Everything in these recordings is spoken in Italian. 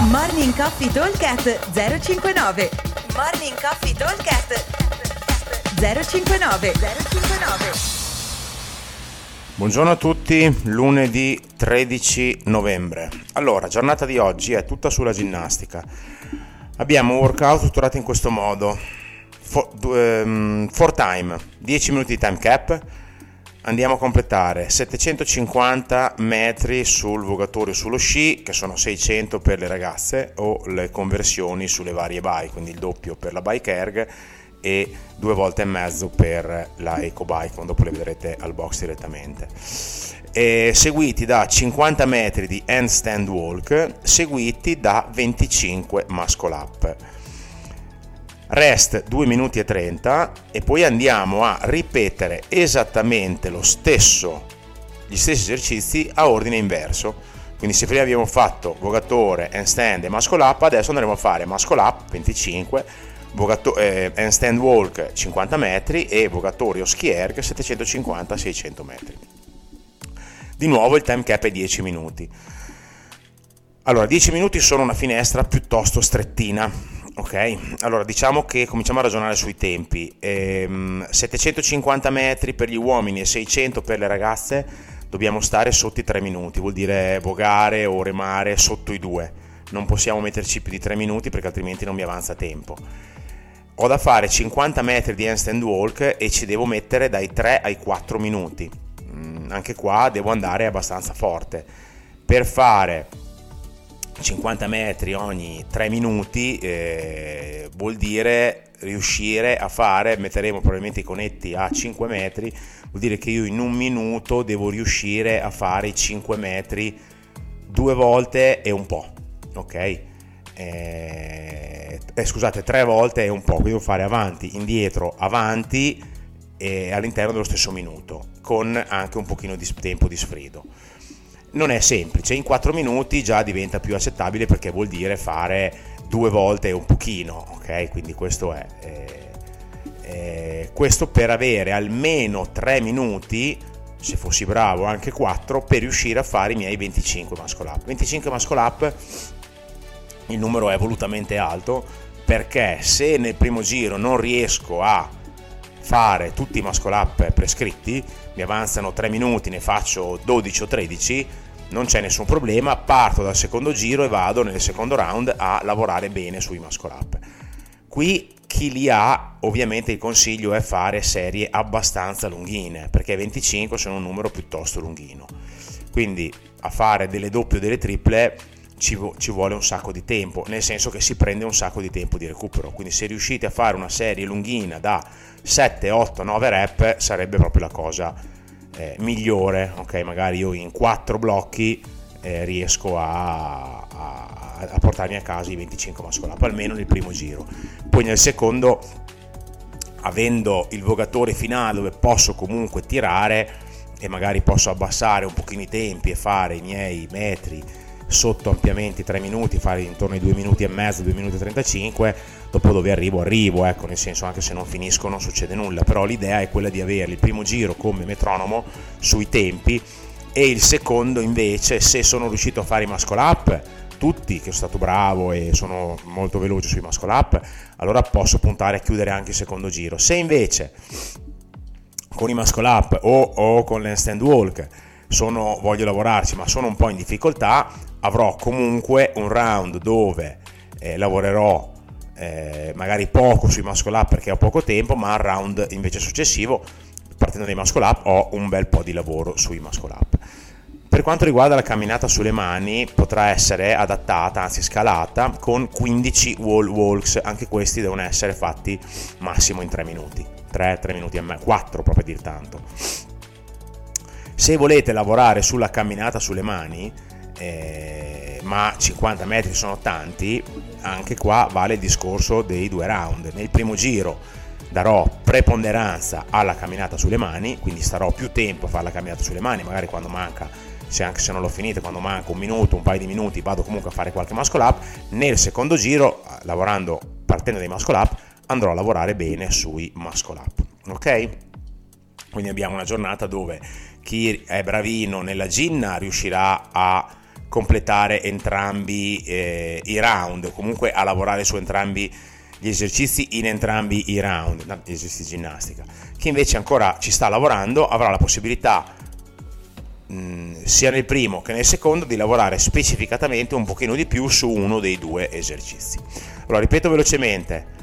Morning Coffee Talkcast 059 Morning Coffee Talkcast 059 059 Buongiorno a tutti, lunedì 13 novembre. Allora, giornata di oggi è tutta sulla ginnastica. Abbiamo un workout strutturato in questo modo. For, um, for time, 10 minuti di time cap. Andiamo a completare 750 metri sul vogatorio sullo sci, che sono 600 per le ragazze, o le conversioni sulle varie bike, quindi il doppio per la bike erg e due volte e mezzo per la EcoBike, dopo le vedrete al box direttamente. E seguiti da 50 metri di handstand walk, seguiti da 25 muscle up. Rest 2 minuti e 30 e poi andiamo a ripetere esattamente lo stesso, gli stessi esercizi a ordine inverso. Quindi se prima abbiamo fatto vogatore, handstand e muscle up, adesso andremo a fare muscle up 25 vogato- eh, handstand walk 50 metri e vogatorio ski erg 750-600 metri. Di nuovo il time cap è 10 minuti. Allora, 10 minuti sono una finestra piuttosto strettina, ok? Allora, diciamo che cominciamo a ragionare sui tempi. Ehm, 750 metri per gli uomini e 600 per le ragazze, dobbiamo stare sotto i 3 minuti, vuol dire vogare o remare sotto i 2. Non possiamo metterci più di 3 minuti perché altrimenti non mi avanza tempo ho da fare 50 metri di handstand walk e ci devo mettere dai 3 ai 4 minuti. Mm, anche qua devo andare abbastanza forte. Per fare 50 metri ogni 3 minuti eh, vuol dire riuscire a fare, metteremo probabilmente i conetti a 5 metri, vuol dire che io in un minuto devo riuscire a fare i 5 metri due volte e un po', ok? eh, eh, scusate, tre volte è un po', quindi devo fare avanti, indietro, avanti eh, all'interno dello stesso minuto, con anche un pochino di tempo di sfrido. Non è semplice, in 4 minuti già diventa più accettabile perché vuol dire fare due volte un pochino, ok? Quindi questo è... Eh, eh, questo per avere almeno 3 minuti se fossi bravo anche 4 per riuscire a fare i miei 25 muscle up 25 muscle up il numero è volutamente alto perché se nel primo giro non riesco a fare tutti i muscle up prescritti, mi avanzano 3 minuti, ne faccio 12 o 13, non c'è nessun problema, parto dal secondo giro e vado nel secondo round a lavorare bene sui muscle up. Qui chi li ha, ovviamente il consiglio è fare serie abbastanza lunghine, perché 25 sono un numero piuttosto lunghino. Quindi a fare delle doppie o delle triple ci, vuole un sacco di tempo, nel senso che si prende un sacco di tempo di recupero. Quindi se riuscite a fare una serie lunghina da 7, 8, 9 rep sarebbe proprio la cosa eh, migliore. Ok, magari io in 4 blocchi eh, riesco a, a, a, portarmi a casa i 25 muscle almeno nel primo giro. Poi nel secondo, avendo il vogatore finale dove posso comunque tirare e magari posso abbassare un pochino i tempi e fare i miei metri sotto ampiamente i 3 minuti, fare intorno ai 2 minuti e mezzo, 2 minuti e 35, dopo dove arrivo arrivo, ecco, nel senso anche se non finisco non succede nulla, però l'idea è quella di avere il primo giro come metronomo sui tempi e il secondo invece se sono riuscito a fare i muscle up tutti che sono stato bravo e sono molto veloce sui muscle up allora posso puntare a chiudere anche il secondo giro. Se invece con i muscle up o, o con l'handstand walk sono, voglio lavorarci ma sono un po' in difficoltà avrò comunque un round dove eh, lavorerò eh, magari poco sui muscle up perché ho poco tempo, ma al round invece successivo, partendo dai muscle up, ho un bel po' di lavoro sui muscle up. Per quanto riguarda la camminata sulle mani, potrà essere adattata, anzi scalata, con 15 wall walks, anche questi devono essere fatti massimo in 3 minuti, 3, 3 minuti e mezzo, 4 proprio a dir tanto. Se volete lavorare sulla camminata sulle mani, eh, ma 50 metri sono tanti, anche qua vale il discorso dei due round. Nel primo giro darò preponderanza alla camminata sulle mani, quindi starò più tempo a fare la camminata sulle mani, magari quando manca, se anche se non l'ho finita, quando manca un minuto, un paio di minuti, vado comunque a fare qualche muscle up. Nel secondo giro, lavorando, partendo dai muscle up, andrò a lavorare bene sui muscle up. Ok? Quindi abbiamo una giornata dove chi è bravino nella ginna riuscirà a completare entrambi eh, i round, comunque a lavorare su entrambi gli esercizi in entrambi i round, gli esercizi di ginnastica. Chi invece ancora ci sta lavorando avrà la possibilità mm, sia nel primo che nel secondo di lavorare specificatamente un pochino di più su uno dei due esercizi. Allora ripeto velocemente,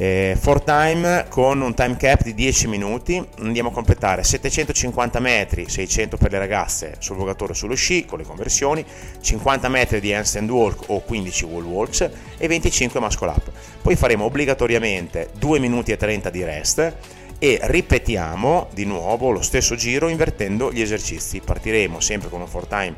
eh, for time con un time cap di 10 minuti. Andiamo a completare. 750 metri 600 per le ragazze sul vogatore sullo sci con le conversioni 50 metri di handstand walk o 15 wall walks e 25 muscle up. Poi faremo obbligatoriamente 2 minuti e 30 di rest e ripetiamo di nuovo lo stesso giro invertendo gli esercizi. Partiremo sempre con un for time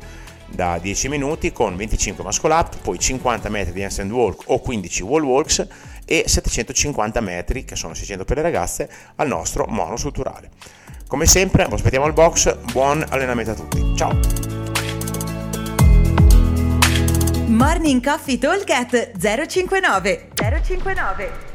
da 10 minuti con 25 muscle up, poi 50 metri di handstand walk o 15 wall walks e 750 metri, che sono 600 per le ragazze, al nostro monostrutturale. Come sempre, vi aspettiamo al box, buon allenamento a tutti. Ciao! Morning Coffee Talk 059 059